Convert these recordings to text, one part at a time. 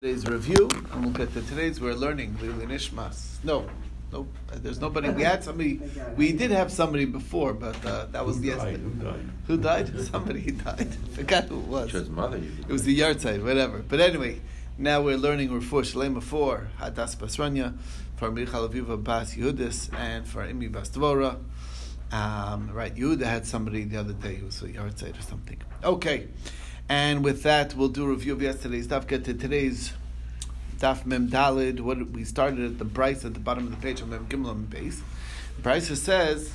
today's review, and we'll get to today's. We're learning Lili Nishmas. No, nope. There's nobody. We had somebody. We did have somebody before, but uh, that was Who yesterday. died? Who died? Who died? Somebody died. I forgot who it was. His mother. It was the yard side, whatever. But anyway, now we're learning Refuah Shalema for Hadas Basranya, for Michal Aviva Bas Yehudis, and for Imi Bas Dvora. Um, right, Yehuda had somebody the other day who was a yard side or something. Okay, and with that, we'll do a review of yesterday's daf. Get to today's daf Mem Dalid. What we started at the brisa at the bottom of the page on Mem Gimel base. brisa says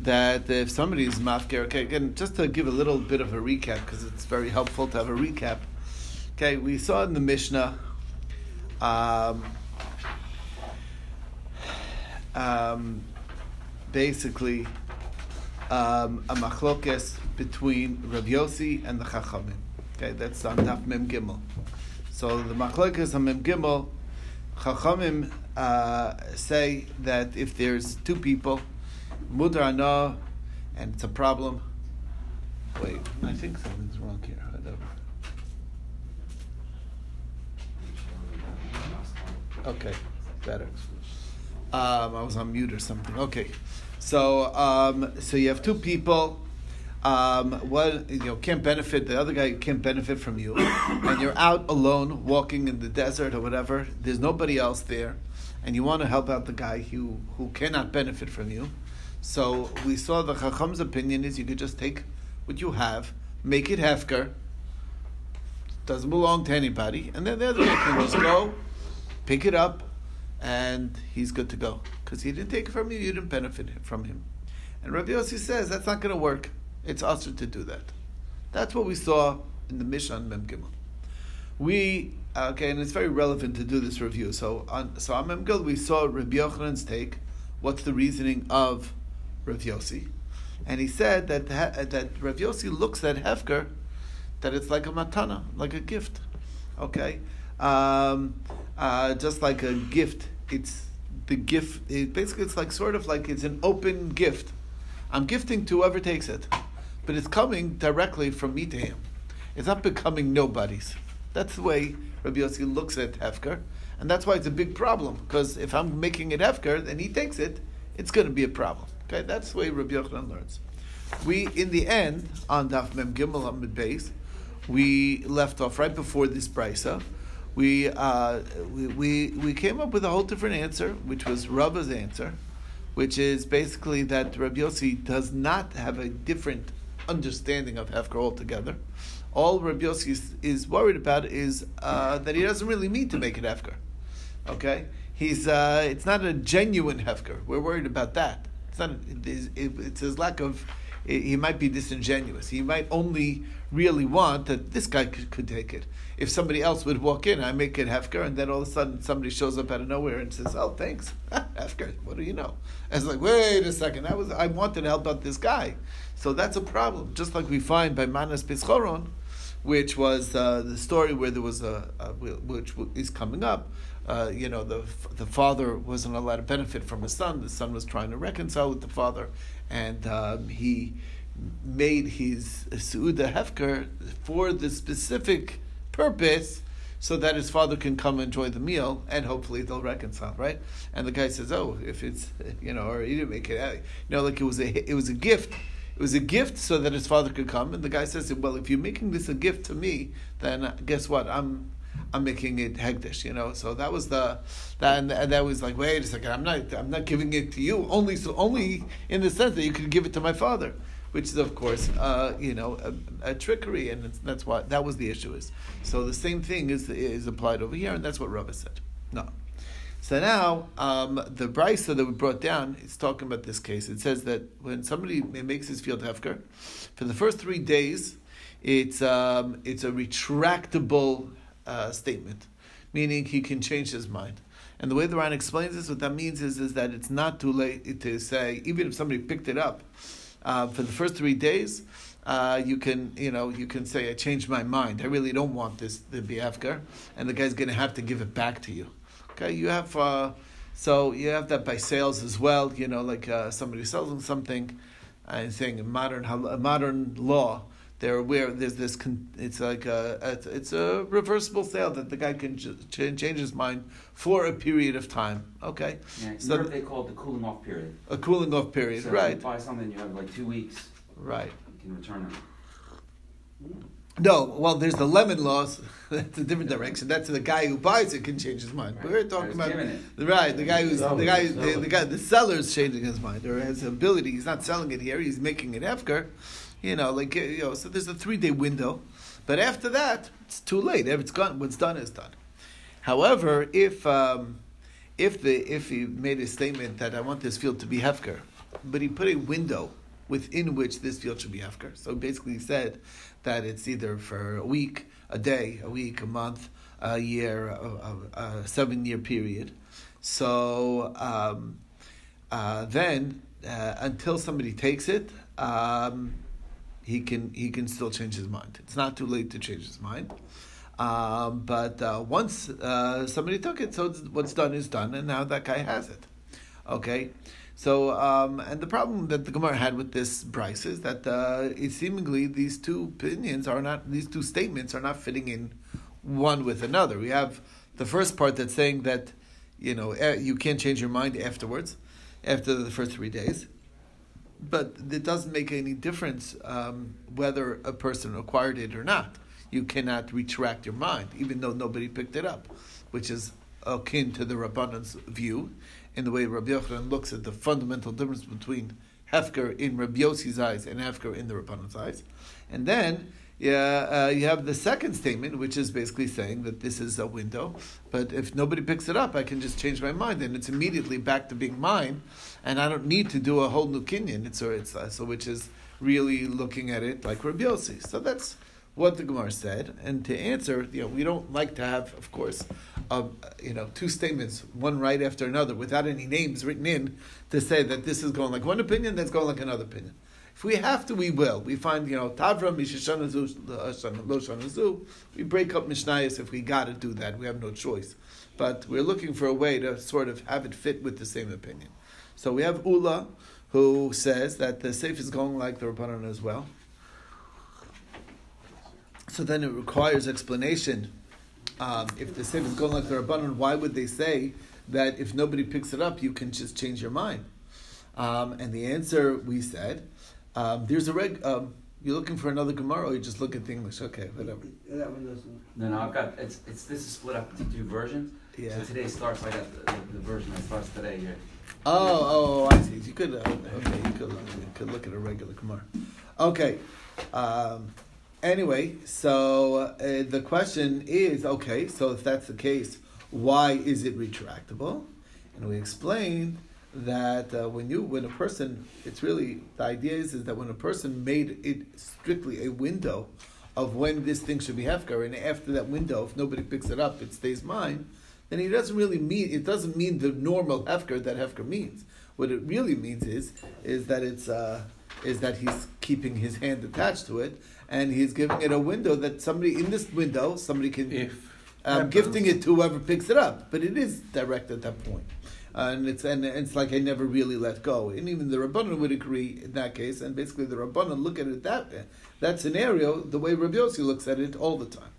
that if somebody is mafker, okay, again, just to give a little bit of a recap, because it's very helpful to have a recap. Okay, we saw in the Mishnah, um, um, basically, um, a machlokes between Rav Yossi and the Chachamim. Okay, that's on Daf Mem Gimel. So the machlokes on Mem Gimel, Chachamim uh, say that if there's two people, Mudar Ana, and it's a problem. Wait, I think something's wrong here. Okay, better. Um, I was on mute or something. Okay, so um, so you have two people. Um, one you know can't benefit. The other guy can't benefit from you, and you're out alone walking in the desert or whatever. There's nobody else there, and you want to help out the guy who who cannot benefit from you. So we saw the Chacham's opinion is you could just take what you have, make it hefker. Doesn't belong to anybody, and then the other guy can just go, pick it up, and he's good to go because he didn't take it from you. You didn't benefit from him. And Rabbi Yossi says that's not going to work. It's assur to do that. That's what we saw in the Mishnah Mem Gimel. We okay, and it's very relevant to do this review. So on so on Mem we saw Rabbi Yochanan's take. What's the reasoning of Rav Yossi? And he said that that Rav Yossi looks at Hefker that it's like a matana, like a gift. Okay, um, uh, just like a gift. It's the gift. It, basically, it's like sort of like it's an open gift. I'm gifting to whoever takes it, but it's coming directly from me to him. It's not becoming nobody's. That's the way Rabbi Yossi looks at Hefker, and that's why it's a big problem. Because if I'm making it Hefker, and he takes it, it's going to be a problem. Okay, that's the way Rabbi Yochanan learns. We, in the end, on Daf Mem Gimel Amid Base, we left off right before this brisa. We, uh, we, we, we came up with a whole different answer, which was Rabba's answer, which is basically that Rabbi Yossi does not have a different understanding of Hefker altogether. All Rabbi Yossi is, is worried about is uh, that he doesn't really mean to make it Hefker. Okay? He's, uh, it's not a genuine Hefker. We're worried about that. It's, not, it's, his lack of he might be disingenuous. He might only really want that this guy could, could take it. If somebody else would walk in, I make it Hefker, and then all of a sudden somebody shows up out of nowhere and says, "Oh, thanks, Hefker. What do you know?" I was like, "Wait a second. I was I wanted to help out this guy." So that's a problem. Just like we find by Manas Pischoron, which was uh, the story where there was a, a which is coming up. Uh, you know, the the father wasn't allowed to benefit from his son. The son was trying to reconcile with the father, and um, he made his Suuda Hefker for the specific purpose so that his father can come enjoy the meal and hopefully they'll reconcile, right? And the guy says, "Oh, if it's you know, or he didn't make it, out, you know, like it was a it was a gift." It was a gift so that his father could come, and the guy says, "Well, if you're making this a gift to me, then guess what? I'm I'm making it hekdesh, you know. So that was the that and, that was like, wait a second, I'm not I'm not giving it to you only so only in the sense that you could give it to my father, which is of course uh, you know a, a trickery, and that's why that was the issue is. So the same thing is is applied over here, and that's what Rava said. No. So now um, the brisa that we brought down is talking about this case. It says that when somebody makes his field hefker, for the first three days, it's um, it's a retractable uh, statement, meaning he can change his mind. And the way the Ran explains this, what that means is, is that it's not too late to say, even if somebody picked it up uh, for the first three days, uh, you can, you know, you can say, I changed my mind. I really don't want this to be hefker, and the guy's going to have to give it back to you. Okay, you have, uh, so you have that by sales as well. You know, like uh, somebody sells them something, and saying in modern modern law, they're aware there's this. Con, it's like a it's, a reversible sale that the guy can ch- change his mind for a period of time. Okay, Yeah, So Europe they call it the cooling off period. a cooling off period, so right? If you buy something, you have like two weeks. Right. You can return it. No, well, there's the lemon laws. That's a different direction. That's the guy who buys it can change his mind. Right. We're talking about the right. The guy who's the Seller, guy the, the guy the seller's changing his mind or has ability. He's not selling it here. He's making it after. You know, like you know. So there's a three day window, but after that, it's too late. If it's gone, what's done is done. However, if um, if the if he made a statement that I want this field to be hefker, but he put a window within which this field should be hefker. So basically, he said that it's either for a week, a day, a week, a month, a year, a, a, a seven year period. So um, uh, then, uh, until somebody takes it, um, he can he can still change his mind. It's not too late to change his mind. Um, but uh, once uh, somebody took it, so what's done is done, and now that guy has it. Okay, so um, and the problem that the Gemara had with this brisa is that uh, it seemingly these two opinions are not these two statements are not fitting in one with another. We have the first part that's saying that you know eh, you can't change your mind afterwards, after the first three days. But it doesn't make any difference um, whether a person acquired it or not. You cannot retract your mind, even though nobody picked it up, which is akin to the Rabbanan's view, in the way Rabbi Yochanan looks at the fundamental difference between Hefker in Rabbi Yossi's eyes and Hefker in the Rabbanan's eyes. And then yeah, uh, you have the second statement, which is basically saying that this is a window, but if nobody picks it up, I can just change my mind, and it's immediately back to being mine, and I don't need to do a whole new kinyan. It's, or it's uh, so which is really looking at it like Rabbi Yossi. So that's what the Gemara said. And to answer, you know, we don't like to have, of course, uh, you know, two statements, one right after another, without any names written in, to say that this is going like one opinion, that's going like another opinion. If we have to, we will. We find, you know, Tavra, Mishashanazu, we break up Mishnayos if we got to do that. We have no choice. But we're looking for a way to sort of have it fit with the same opinion. So we have Ula, who says that the seifa is going like the Rabbanon as well. So then it requires explanation. Um, if the seifa is going like the Rabbanon, why would they say that if nobody picks it up, you can just change your mind? Um, and the answer we said, um, there's a reg. Um, you're looking for another Gemara, or you just look at the English? Okay, whatever. That one doesn't. No, no, I've got it's it's this is split up into two versions. Yeah. So today starts. I got the, the, the version that starts today here. Oh, oh, I see. You could, uh, okay, you could, look, you could look at a regular Gemara. Okay. Anyway, so uh, the question is, okay, so if that's the case, why is it retractable? And we explained that uh, when you, when a person, it's really the idea is is that when a person made it strictly a window of when this thing should be hefker, and after that window, if nobody picks it up, it stays mine then he doesn't really mean it doesn't mean the normal hefker that hefker means. What it really means is is that it's uh, is that he's keeping his hand attached to it and he's giving it a window that somebody in this window somebody can If um, gifting it to whoever picks it up, but it is direct at that point. Uh, and it's and it's like I never really let go, and even the rabbanon would agree in that case. And basically, the rabbanon look at it that that scenario the way Rabbi Yossi looks at it all the time.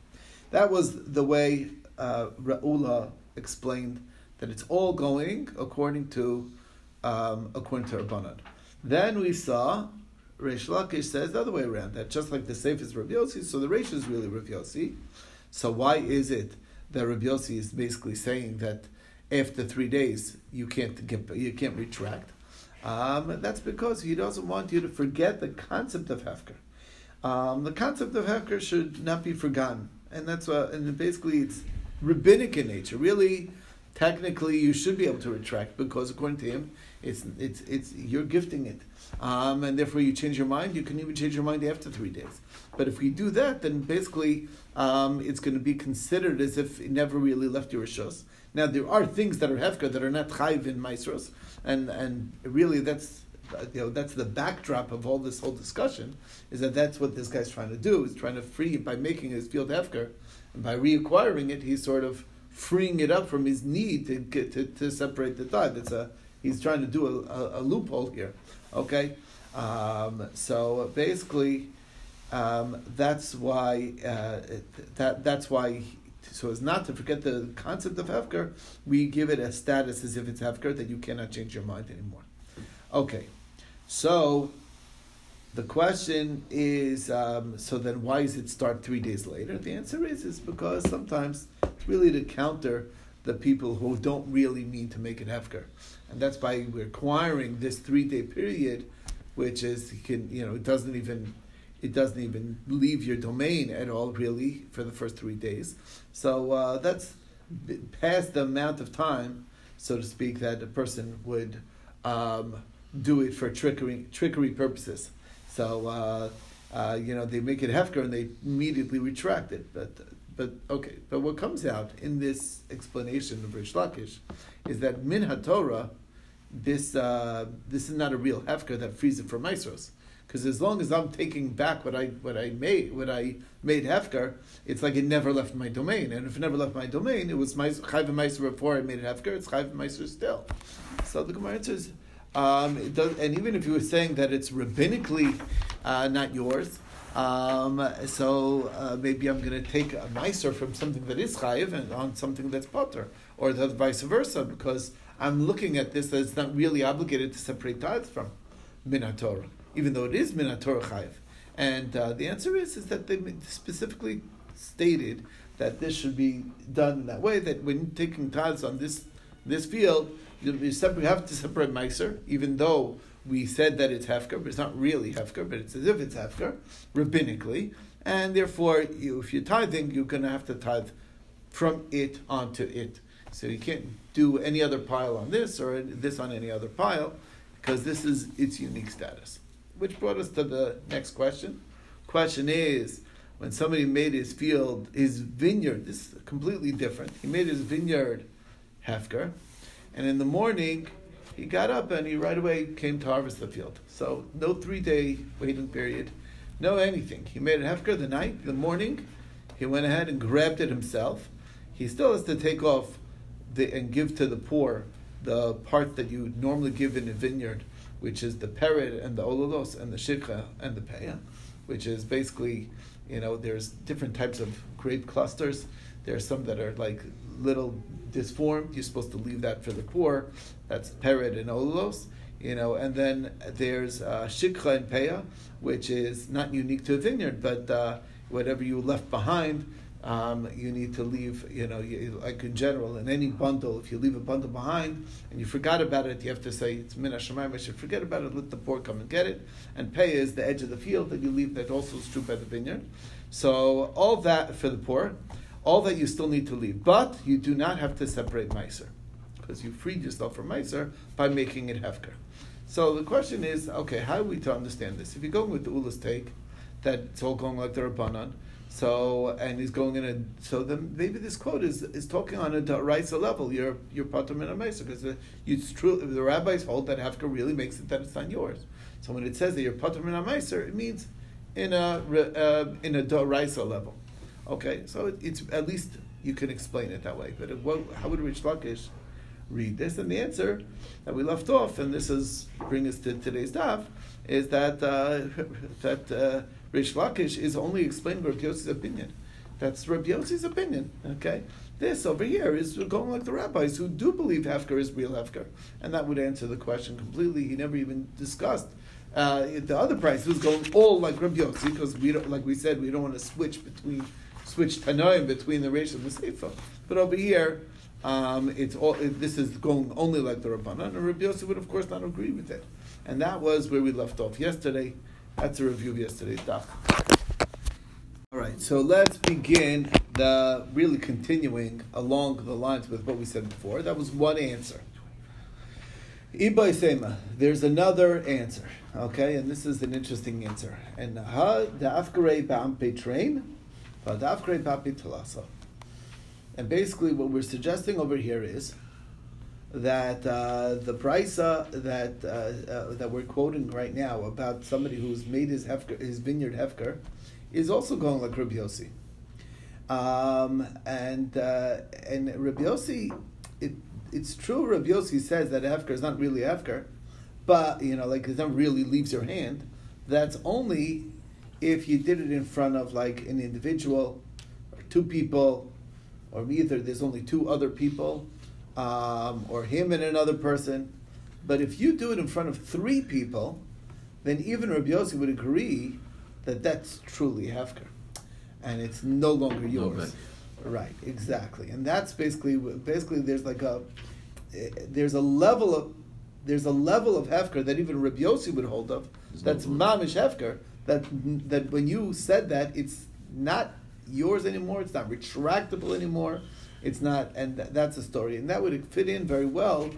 That was the way uh, Ra'ula explained that it's all going according to um, according to Rabbanan. Then we saw Reish Lakish says the other way around that just like the seifa is Rabbi Yossi, so the Reish is really Rabbi Yossi. So why is it that Rabbi Yossi is basically saying that after three days you can't get you can't retract? Um, that's because he doesn't want you to forget the concept of hefker. Um, the concept of hefker should not be forgotten, and that's what, and basically it's rabbinic in nature. Really, technically, you should be able to retract because according to him, it's it's it's you're gifting it, um, and therefore you change your mind. You can even change your mind after three days. But if we do that, then basically um, it's going to be considered as if it never really left your rishos. Now there are things that are hefker that are not chayv in maisros, and and really that's you know that's the backdrop of all this whole discussion is that that's what this guy's trying to do is trying to free by making his field hefker and by reacquiring it he's sort of freeing it up from his need to get to, to separate the tie that's a he's trying to do a, a, a loophole here okay um, so basically um, that's why uh, that that's why. So as not to forget the concept of hefker, we give it a status as if it's hefker that you cannot change your mind anymore. Okay, so the question is, um, so then why does it start three days later? The answer is, is because sometimes it's really to counter the people who don't really mean to make an hefker, and that's by requiring this three day period, which is you can you know it doesn't even it doesn't even leave your domain at all really for the first three days. So uh, that's past the amount of time, so to speak, that a person would um, do it for trickery trickery purposes. So uh, uh, you know they make it hefker and they immediately retract it, but but okay, but what comes out in this explanation of Reish Lakish is that min haTorah, this uh, this is not a real hefker that frees it from Maisros. Because as long as I'm taking back what I what I made what I made hefker, it's like it never left my domain. And if it never left my domain, it was chayv meiser before I made it hefker. It's chayv meiser still. So the Gemara answers, um, does, and even if you were saying that it's rabbinically uh, not yours, um, so uh, maybe I'm going to take a meiser from something that is chayiv and on something that's potter, or the vice versa, because I'm looking at this it's not really obligated to separate tithes from min even though it is min Torah chayiv. And uh, the answer is is that they specifically stated that this should be done in that way. That when taking tithes on this this field, you, separate, have to separate meiser, even though we said that it's hefker, but it's not really hefker, but it's as if it's hefker, rabbinically, and therefore, you, if you're tithing, you're going to have to tithe from it onto it. So you can't do any other pile on this or this on any other pile, because this is its unique status. Which brought us to the next question. Question is, when somebody made his field, his vineyard, this is completely different. He made his vineyard hefker, and in the morning he got up and he right away came to harvest the field. So no three day waiting period, no anything. He made it hefker the night, the morning. He went ahead and grabbed it himself. He still has to take off the, and give to the poor the part that you normally give in a vineyard, which is the perid and the ololos and the shikha and the peya, which is basically, you know, there's different types of grape clusters. There are some that are like little disformed. You're supposed to leave that for the poor. That's perid and ololos. You know, and then there's uh, shikha and peya, which is not unique to a vineyard, but uh, whatever you left behind, um, you need to leave, you know, you, like in general, in any bundle, if you leave a bundle behind and you forgot about it, you have to say, it's min I should forget about it, let the poor come and get it. And pay is the edge of the field that you leave, that also is true by the vineyard. So all that for the poor all that you still need to leave. But you do not have to separate Meiser, because you freed yourself from Meiser by making it Hefker. So the question is, okay, how are we to understand this? If you're going with the Ula's take, that it's all going like the Rabbanan, so and he's going in a so then maybe this quote is is talking on a Raisa level. You're you're and a because it's true. The rabbis hold that Hefker really makes it that it's not yours. So when it says that you're patam and it means in a uh, in a Raisa level. Okay, so it, it's at least you can explain it that way. But what, how would Reish Lakish read this? And the answer that we left off, and this is bring us to today's daf, is that uh, that uh, Reish Lakish is only explaining Rabbi Yossi's opinion. That's Rabbi Yossi's opinion. Okay, this over here is going like the rabbis who do believe Hefker is real Hefker, and that would answer the question completely. He never even discussed. Uh, the other price was going all like Rabbi Yossi because we don't, like we said, we don't want to switch between switch tanoim between the Reish and the Seifa. But over here, um, it's all, it, this is going only like the Rabbanan, and Rabbi Yossi would of course not agree with it. And that was where we left off yesterday. That's a review of yesterday's daf. All right, so let's begin the really continuing along the lines with what we said before. That was one answer. Abaye there's another answer, okay, and this is an interesting answer. And ha the afkare ba'am train and basically, what we're suggesting over here is that uh, the price uh, that uh, uh, that we're quoting right now about somebody who's made his hefker, his vineyard hefker is also going like Rabbi Yossi. Um, and uh, and Rabbi Yossi, it, it's true. Rabbi Yossi says that hefker is not really hefker, but you know, like it never really leaves your hand. That's only if you did it in front of like an individual or two people, or either there's only two other people, um, or him and another person. But if you do it in front of three people, then even Rabbi Yossi would agree that that's truly hefker, and it's no longer yours. Right, exactly, and that's basically basically there's like a there's a level of there's a level of hefker that even Rabbi Yossi would hold of. That's mamish hefker. That that when you said that, it's not yours anymore. It's not retractable anymore. It's not, and th- that's a story, and that would fit in very well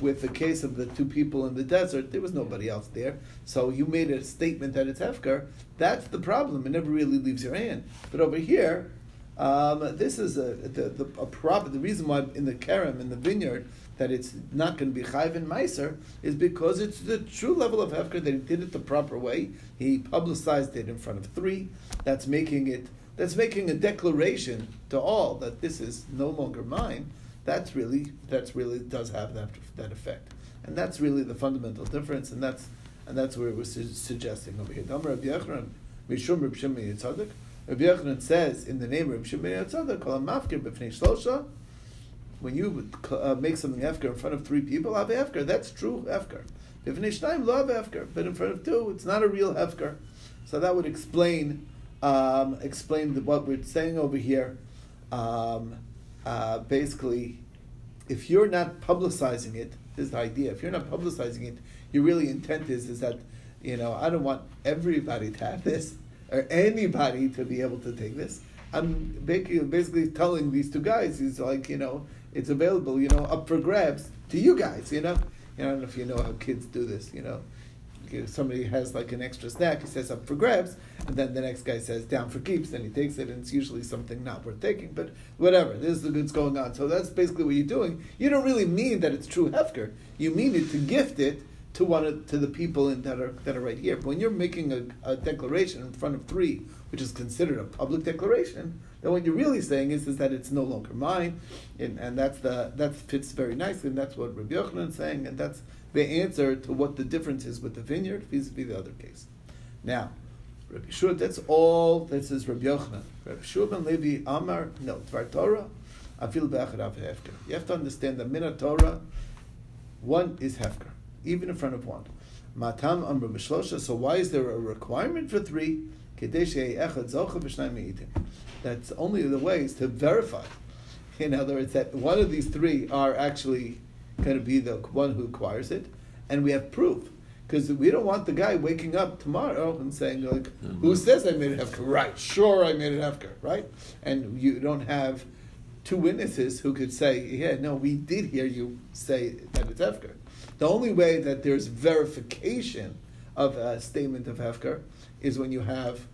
with the case of the two people in the desert. There was nobody else there, so you made a statement that it's hefker. That's the problem. It never really leaves your hand. But over here, um, this is a the, the a prob- The reason why in the kerem in the vineyard that it's not going to be chayv and meiser is because it's the true level of hefker that he did it the proper way. He publicized it in front of three. That's making it that's making a declaration to all that this is no longer mine, that's really that's really does have that that effect, and that's really the fundamental difference, and that's and that's where we're su- suggesting over here. Rabbi Mishum Rabbi Shimon Yitzchak. Rabbi Yochanan says in the name of Rabbi Shimon Yitzchak, "Kol mafkir b'fnei shlosha." When you uh, make something efker in front of three people, have efker. That's true efker. B'fnei lo have efker, but in front of two, it's not a real efker. So that would explain um, explain what we're saying over here. Um, uh, basically, if you're not publicizing it, is the idea. If you're not publicizing it, your really intent is is that you know I don't want everybody to have this or anybody to be able to take this. I'm basically, telling these two guys is like you know it's available you know up for grabs to you guys. You know, you know I don't know if you know how kids do this. You know somebody has like an extra snack, he says up for grabs, and then the next guy says down for keeps, then he takes it, and it's usually something not worth taking, but whatever, this is what's going on. So that's basically what you're doing. You don't really mean that it's true Hefker. You mean it to gift it to one of, to the people in, that are that are right here. But when you're making a, a declaration in front of three, which is considered a public declaration, then what you're really saying is, is that it's no longer mine, and, and that's the that fits very nicely, and that's what Rabbi Yochanan is saying, and that's the answer to what the difference is with the vineyard vis-a-vis the other case. Now, Rabbi Shua, that's all. This is Rabbi Yochanan. Rabbi Shua ben Levi Amar, no, Tvar Torah, Afil Be'acharav Hefker. You have to understand that Minat Torah, one is Hefker, even in front of one. Matam Amr B'Shlosha, so why is there a requirement for three? That's only the way is to verify. In other words, that one of these three are actually going to be the one who acquires it, and we have proof. Because we don't want the guy waking up tomorrow and saying, like, mm-hmm. who says I made it Hefker? Right, sure I made it Hefker, right? And you don't have two witnesses who could say, yeah, no, we did hear you say that it's Hefker. The only way that there's verification of a statement of Hefker is when you have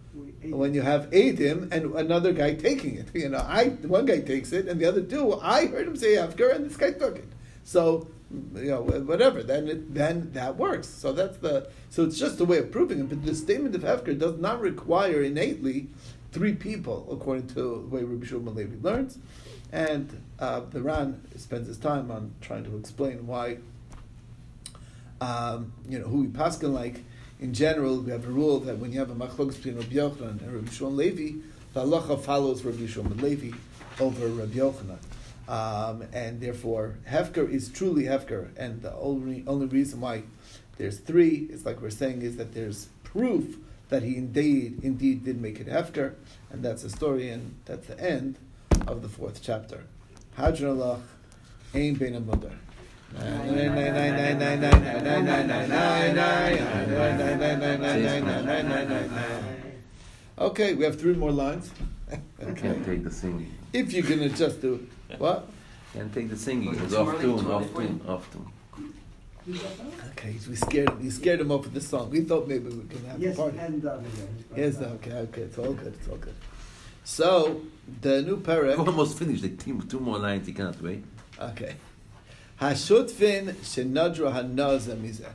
when you have Adim and another guy taking it. You know, I one guy takes it and the other two, I heard him say Hefker and this guy took it. So you know whatever then it, then that works. So that's the so it's just a way of proving it. But the statement of Hefker does not require innately three people according to the way Rabbi Shua ben Levi learns, and uh, the Ran spends his time on trying to explain why. Um, you know who we paskin like. In general, we have a rule that when you have a machlokes between Rabbi Yochanan and Rabbi Shimon Levi, the halacha follows Rabbi Shimon Levi over Rabbi Yochanan. Um, and therefore, Hefker is truly Hefker. And the only, only reason why there's three is like we're saying is that there's proof that he indeed indeed did make it Hefker, and that's the story, and that's the end of the fourth chapter. Hadran Alach, Ein Ben Amudar. Okay, we have three more lines. I can't take the singing. If you're gonna just do what? Can't take the singing. It's off tune, off tune, off tune. Okay, we scared him. We scared him off with the song. We thought maybe we could have yes, a party. and uh, yes, okay, okay, it's all good. It's all good. So the new parak. We're almost finished. Like two, two more lines. You cannot wait. Okay. Hashutfin shenadra hanaza mizeh.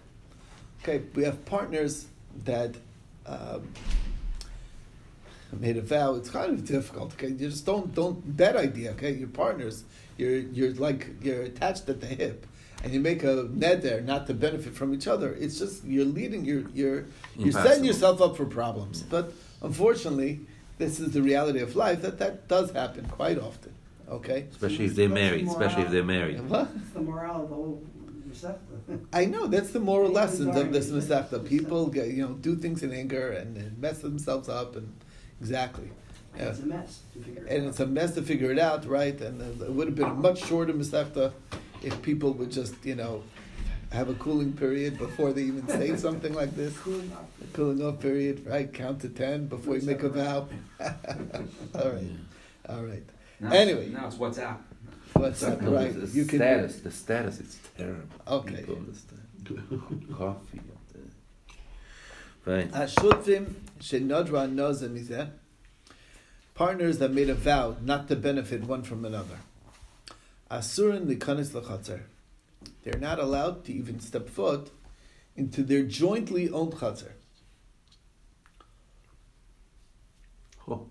Okay, we have partners that made a vow. It's kind of difficult. Okay, you just don't don't bad idea. Okay, your partners. you're you're like you're attached at the hip, and you make a neder not to benefit from each other. It's just you're leading you're you're you're setting yourself up for problems. But unfortunately, this is the reality of life that that does happen quite often. Okay. Especially if they're married. Especially if they're married. What? It's the morale of the whole receptor. I know that's the moral lessons of this enjoy masechta. People get, you know do things in anger and, and mess themselves up and exactly. Yeah. It's a mess to figure it and out. it's a mess to figure it out, right? And uh, it would have been a much shorter masechta if people would just, you know, have a cooling period before they even say something like this. Cooling off. A cooling off period, right? Count to ten before you make a vow. All right, all right. Now Anyway. it's, now it's WhatsApp. What's up, No, right? the You can status, the status is terrible. Okay. People understand. Coffee. And, Fine. Ashutrim shenodra. Partners that made a vow not to benefit one from another. Asurin likanis lachatzer. They're not allowed to even step foot into their jointly owned chatzar. Oh.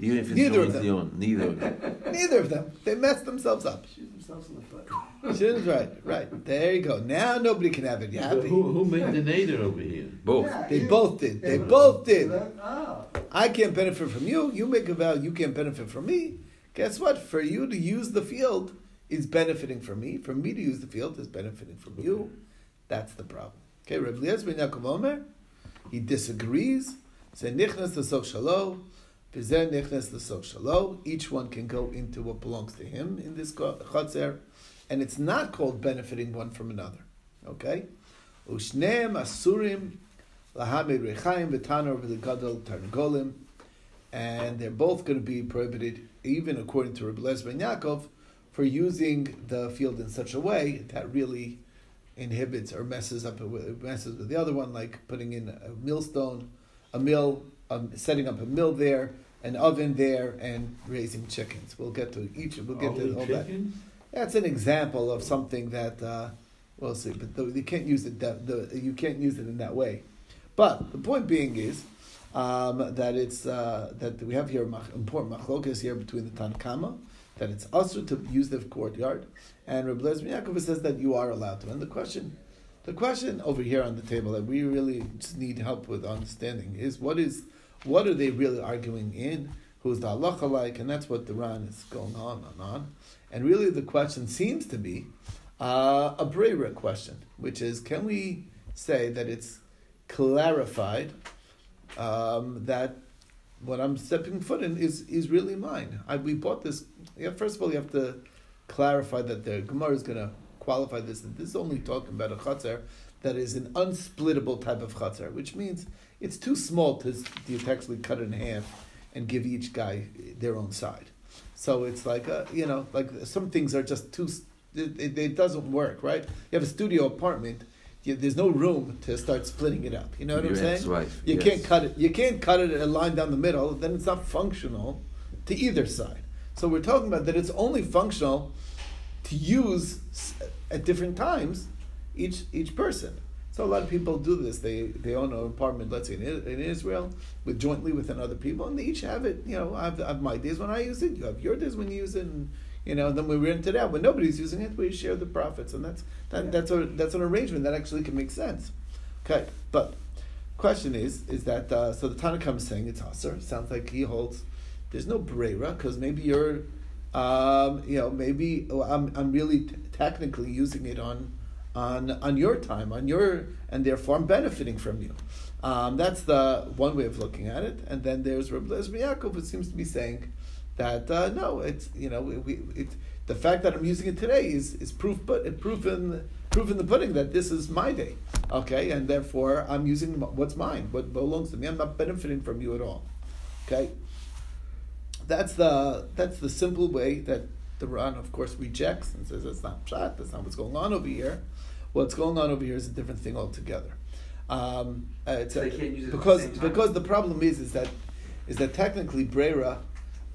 Even if it's Neither of jointly them. owned, neither of them. Neither of them. They messed themselves up. Shoot themselves in the foot. Shouldn't right, right. There you go. Now nobody can have it. You But happy? who, who made the neder over here? Both. Yeah, They you- both did. They Yeah. both did. Oh. I can't benefit from you. You make a vow. You can't benefit from me. Guess what? For you to use the field is benefiting from me. For me to use the field is benefiting from you. That's the problem. Okay, Rav Eliezer ben Yaakov Omer, he disagrees. Say nichnas l'sok shalo, v'zeh nichnas l'sok shalo. Each one can go into what belongs to him in this chotzer, and it's not called benefiting one from another. Okay, ushneim asurim lahamid rechaim v'tanor v'legadol tarnagolim, and they're both going to be prohibited, even according to Rabbi Eliezer ben Yaakov, for using the field in such a way that really inhibits or messes up with, messes with the other one, like putting in a millstone, a mill, um, setting up a mill there, an oven there, and raising chickens. We'll get to each. We'll get to all that. That's an example of something that uh, we'll see, but the, you can't use it. The, you can't use it in that way. But the point being is um, that it's uh, that we have here mach- important machlokas here between the Tanna Kamma that it's also to use the courtyard, and ben Yaakov says that you are allowed to. And the question, the question over here on the table that we really need help with understanding is what is what are they really arguing in? Who's the halacha like? And that's what the Ran is going on and on. And really, the question seems to be uh, a Brera question, which is can we say that it's clarified um, that what I'm stepping foot in is, is really mine? I, we bought this. Yeah, first of all, you have to clarify that the Gemara is going to qualify this. That this is only talking about a chatzar that is an unsplittable type of chatzar, which means it's too small to, to actually cut in half and give each guy their own side. So it's like a, you know, like some things are just too. It, it, it doesn't work, right? You have a studio apartment. You, there's no room to start splitting it up. You know what I'm saying? ex-wife, You yes. can't cut it. You can't cut it a line down the middle. Then it's not functional to either side. So we're talking about that it's only functional to use at different times each each person. So a lot of people do this. They they own an apartment, let's say in, in Israel, with jointly with another people, and they each have it. You know, I have, I have my days when I use it. You have your days when you use it, and you know, then we rent it out when nobody's using it. We share the profits, and that's that, that's a that's an arrangement that actually can make sense. Okay, but question is is that uh, so the Tanakh is saying it's Aser. Sounds like he holds there's no Brera because maybe you're um, you know maybe oh, I'm I'm really t- technically using it on on on your time on your and therefore I'm benefiting from you. Um, that's the one way of looking at it, and then there's Reb Lezer Yaakov, who seems to be saying that uh, no, it's you know we, we it, the fact that I'm using it today is is proof, but in proof in the pudding that this is my day, okay, and therefore I'm using what's mine, what belongs to me. I'm not benefiting from you at all, okay. That's the that's the simple way that the Ran, of course, rejects and says that's not pshat. That's not what's going on over here. What's going on over here is a different thing altogether. Um, uh, it's So a- they can't use it at the because because the problem is is that is that technically Brera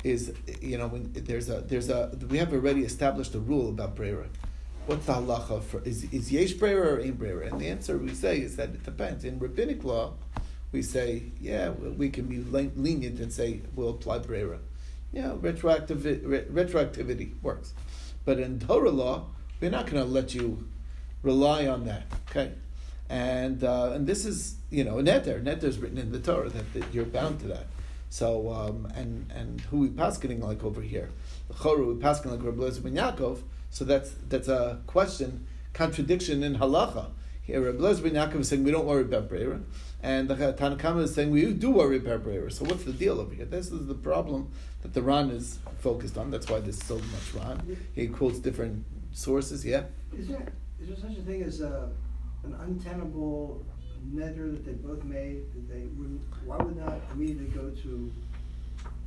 is you know when there's a there's a we have already established a rule about Brera. What's the halacha for is is yesh Brera or ain't Brera? And the answer we say is that it depends. In rabbinic law, we say yeah we we can be lenient and say we'll apply Brera. Yeah, retroactivity, re- retroactivity works. But in Torah law, we're not going to let you rely on that. Okay, and uh, and this is you know neder. Neder is written in the Torah that, that you're bound to that. So um, and and who we paskening like over here, the Chorah we paskening like Rabbi Eliezer ben Yaakov. So that's that's a question contradiction in halacha. Here, Rabbi Eliezer ben Yaakov is saying we don't worry about Breira, and the Tanna Kamma is saying we do worry about Breira. So what's the deal over here? This is the problem that the Ran is focused on. That's why there's so much Ran. He quotes different sources. Yeah. Is there, is there such a thing as a, an untenable neder that they both made, that they would, why would not immediately go to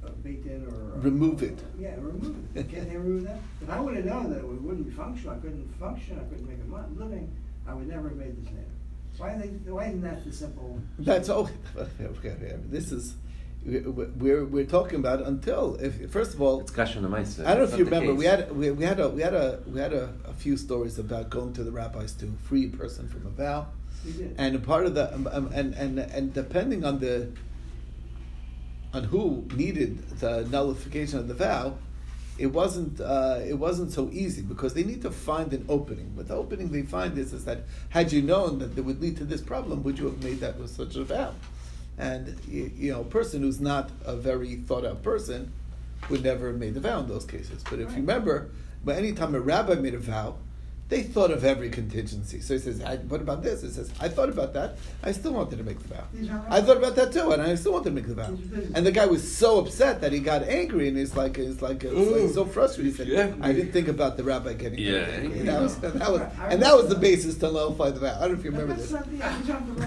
uh, or? uh, Remove it. Yeah, remove it. Can't they remove that? If I would have known that it wouldn't be functional, I couldn't function, I couldn't make a living, I would never have made this neder. Why they, why isn't that the simple? That's oh, okay. This is we're we're talking about until if first of all It's Kasha Namaisa. I don't know if you remember we had we, we had a we had a we had a, a few stories about going to the rabbis to free a person from a vow, We did. and a part of the um, um, and and and depending on the on who needed the nullification of the vow, it wasn't uh, it wasn't so easy because they need to find an opening. But the opening they find is is that had you known that it would lead to this problem, would you have made that with such a vow? And you, you know, a person who's not a very thought out person would never have made the vow in those cases. But if you Right. remember, but anytime a rabbi made a vow, they thought of every contingency. So he says, I, "What about this?" He says, "I thought about that. I still wanted to make the vow. I thought about that too, and I still wanted to make the vow." These are business. And the guy was so upset that he got angry, and he's like, he's like, it's like so mm. frustrated. He said, Yeah. "I didn't think about the rabbi getting Yeah. angry." And that was, that was, and that was the basis to nullify the vow. I don't know if you remember this. not the, these aren't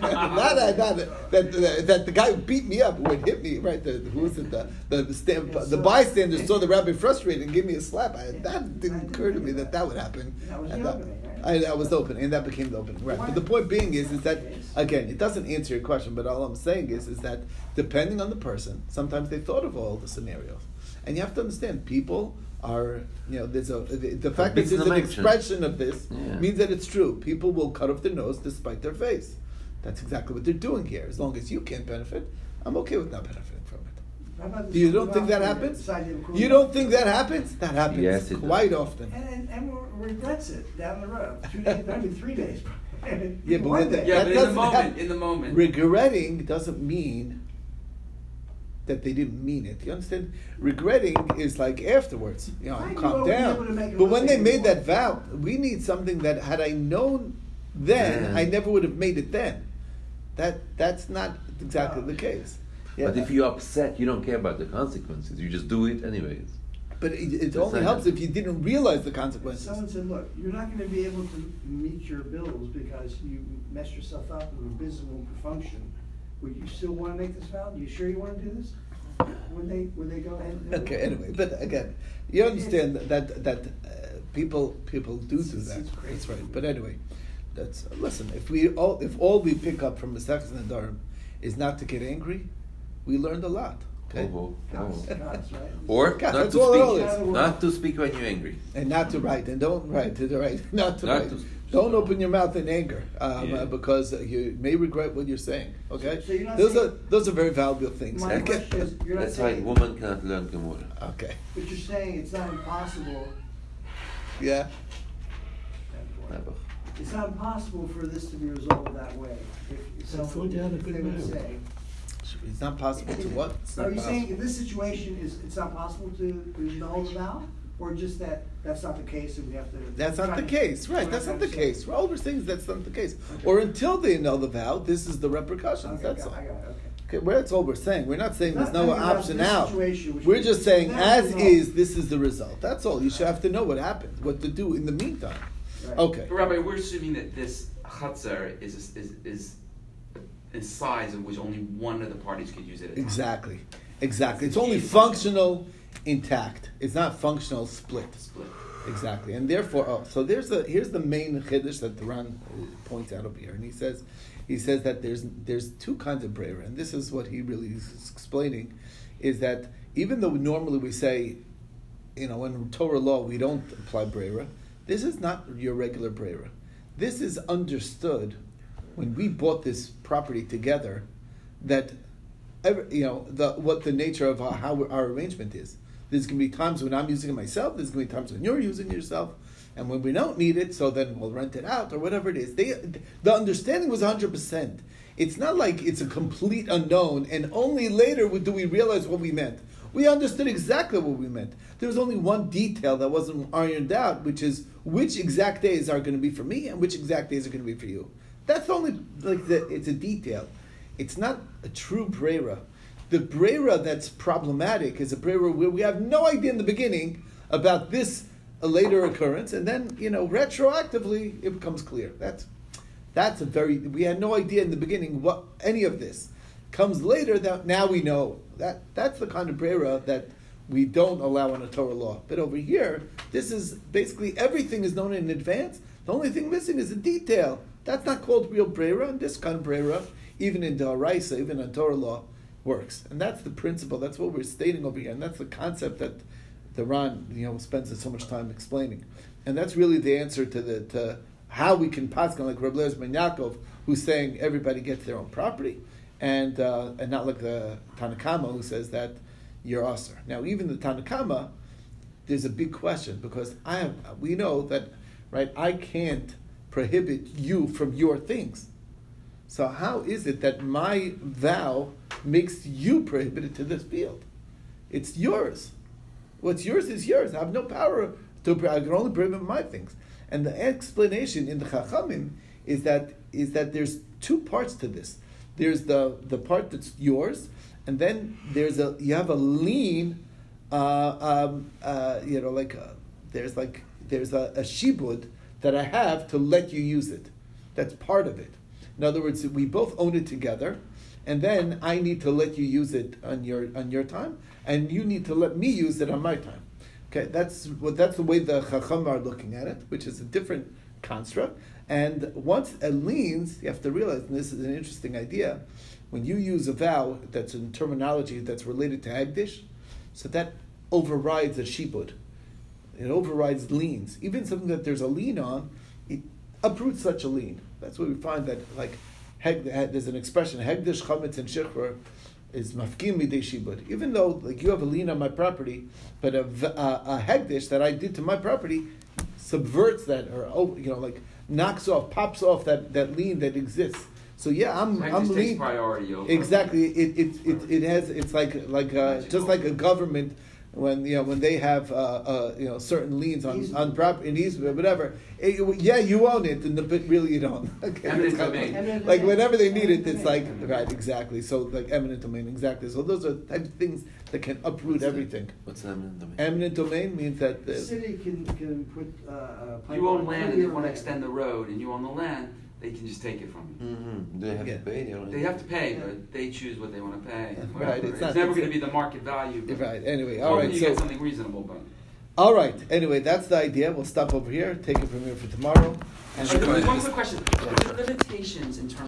not, not, that, not that, that, that, that the guy who beat me up would hit me right. The who was it? The the the, stand, the bystander saw the rabbi frustrated and gave me a slap. I, that didn't occur to me that that. that would happen. That was And the that- opening, right? I, that was the opening, and that became the opening, right? Why- But the point being is, is that again, it doesn't answer your question. But all I'm saying is, is that depending on the person, sometimes they thought of all the scenarios, and you have to understand people are, you know, there's a the, the fact that bits in there's an expression of this Yeah. means that it's true. People will cut off their nose despite their face. That's exactly what they're doing here. As long as you can't benefit, I'm okay with not benefiting from it. How about Do you don't think that happens? decided to include- You don't think that happens? That happens Yes, it quite does. often. And, and, and regrets it down the road. Two days, maybe three days. Yeah, but when the- Yeah, That but in the doesn't moment, happen. in the moment. Regretting doesn't mean that they didn't mean it. You understand? Regretting is like afterwards. You know, Right, you calm won't be able to down. But when they made that vow, we need something that had I known then, Yeah. I never would have made it then. That that's not exactly the case. Yeah. But if you're upset, you don't care about the consequences. You just do it anyways. But it, it That's only not- helps if you didn't realize the consequences. Someone said, look, you're not gonna be able to meet your bills because you messed yourself up and your business won't function. Would you still wanna make this vow? You sure you wanna do this? Would they, would they go ahead and do it? Okay, anyway, but again, you understand that that uh, people people do do that. It's crazy. That's right. But anyway, that's listen. If we all if all we pick up from Masechus Nedarim is not to get angry, we learned a lot. Okay, Oh, oh, God's- oh. God's right. Or God, not to all it all speak. Not to speak when you're angry. and not to write and don't write to the right, not to Not write. to- don't open your mouth in anger um, Yeah. uh, because you may regret what you're saying. Okay, So- so you're not those saying- are those are very valuable things. My Okay. question is, you're not That's why saying, woman cannot learn Gemara. okay, but you're saying it's not impossible, yeah. Never. it's not impossible for this to be resolved that way. If I thought someone, you if they would say. It's not possible to what? It's not Are you saying possible. in this situation, is, it's not possible to annul the vow? Or just that, that's not the case and we have to? That's not try the to- case, right? That's not the understand. case. All we're saying is that's not the case. Okay. Or until they annul the vow, this is the repercussions. Okay, that's got all. I got it, okay. Okay, well, that's all we're saying. We're not saying there's Not no thinking about option this out. situation, which We're we- just saying, that as result. is, this is the result. That's all. You should have to know what happened, what to do in the meantime. Right. Okay. But Rabbi, we're assuming that this chatzer is is is a size of which only one of the parties could use it. A time. Exactly. Exactly. It's only functional intact. It's not functional split. Split. Exactly, and therefore, oh, so there's the here's the main chiddush that the Ran points out over here, and he says, he says that there's there's two kinds of brera, and this is what he really is explaining, is that even though normally we say, you know, in Torah law we don't apply brera, this is not your regular brera. This is understood when we bought this property together, that every, you know, the what the nature of how our arrangement is. There's going to be times when I'm using it myself. There's going to be times when you're using it yourself, and when we don't need it, so then we'll rent it out or whatever it is. They, the understanding was 100. percent It's not like it's a complete unknown, and only later do we realize what we meant. We understood exactly what we meant. There was only one detail that wasn't ironed out, which is which exact days are going to be for me and which exact days are going to be for you. That's only like the, it's a detail. It's not a true brera. The brera that's problematic is a brera where we have no idea in the beginning about this a later occurrence, and then you know retroactively it becomes clear. That's that's a very we had no idea in the beginning what any of this comes later. That now we know that that's the kind of brera that we don't allow in a Torah law. But over here, this is basically everything is known in advance. The only thing missing is a detail. That's not called real brera, and this kind of brera, even in Daraisa, even in Torah law, works. And that's the principle. That's what we're stating over here, and that's the concept that the Ran you know, spends so much time explaining. And that's really the answer to the to how we can pass on like Rabbi ben who's saying everybody gets their own property, and uh, and not like the Tanna Kamma who says that you're assur. Now, even the Tanna Kamma, there's a big question because I have, we know that right I can't prohibit you from your things. So how is it that my vow makes you prohibited to this field? It's yours. What's yours is yours. I have no power to. I can only prohibit my things. And the explanation in the Chachamim is that is that there's two parts to this. There's the the part that's yours, and then there's a you have a lien. Uh, um, uh, you know, like a, there's like there's a, a shibud that I have to let you use it. That's part of it. In other words, we both own it together, and then I need to let you use it on your on your time, and you need to let me use it on my time. Okay, that's what that's the way the Chacham are looking at it, which is a different construct. And once it leans, you have to realize, and this is an interesting idea, when you use a vow that's in terminology that's related to hekdesh, so that overrides a shibud. It overrides liens. Even something that there's a lien on, it uproots such a lien. That's what we find that like heg, there's an expression hekdesh chametz and shichrur is mafkiin midei shibud. Even though like you have a lien on my property, but a, a, a hekdesh that I did to my property subverts that or oh, you know like knocks off, pops off that, that lien that exists. So yeah, I'm Hekdesh I'm takes priority over. Exactly. It, it, it, it has it's like like uh, just like a government when you know when they have uh, uh, you know certain liens on on property in easement whatever. It, yeah, you own it, and the, but really you don't. Okay, Eminent it's kind of domain. like- Eminent Like whenever they need it, Eminent it's like right exactly. So like eminent domain exactly. So those are the type of things that can uproot What's that? everything. What's eminent domain? Eminent domain means that The the, city can, can put, uh, a pipeline. You own land under and they want to extend the road, and you own the land, they can just take it from you. Mm-hmm. They have Yeah. to pay? They, don't They have to pay, but they choose what they want to pay. Right, it's It's, not- never going to be the market value. but right. Anyway, all hopefully right. you So get something reasonable, but. all right. Anyway, that's the idea. We'll stop over here. Take it from here for tomorrow. And One quick question: Are there limitations in terms?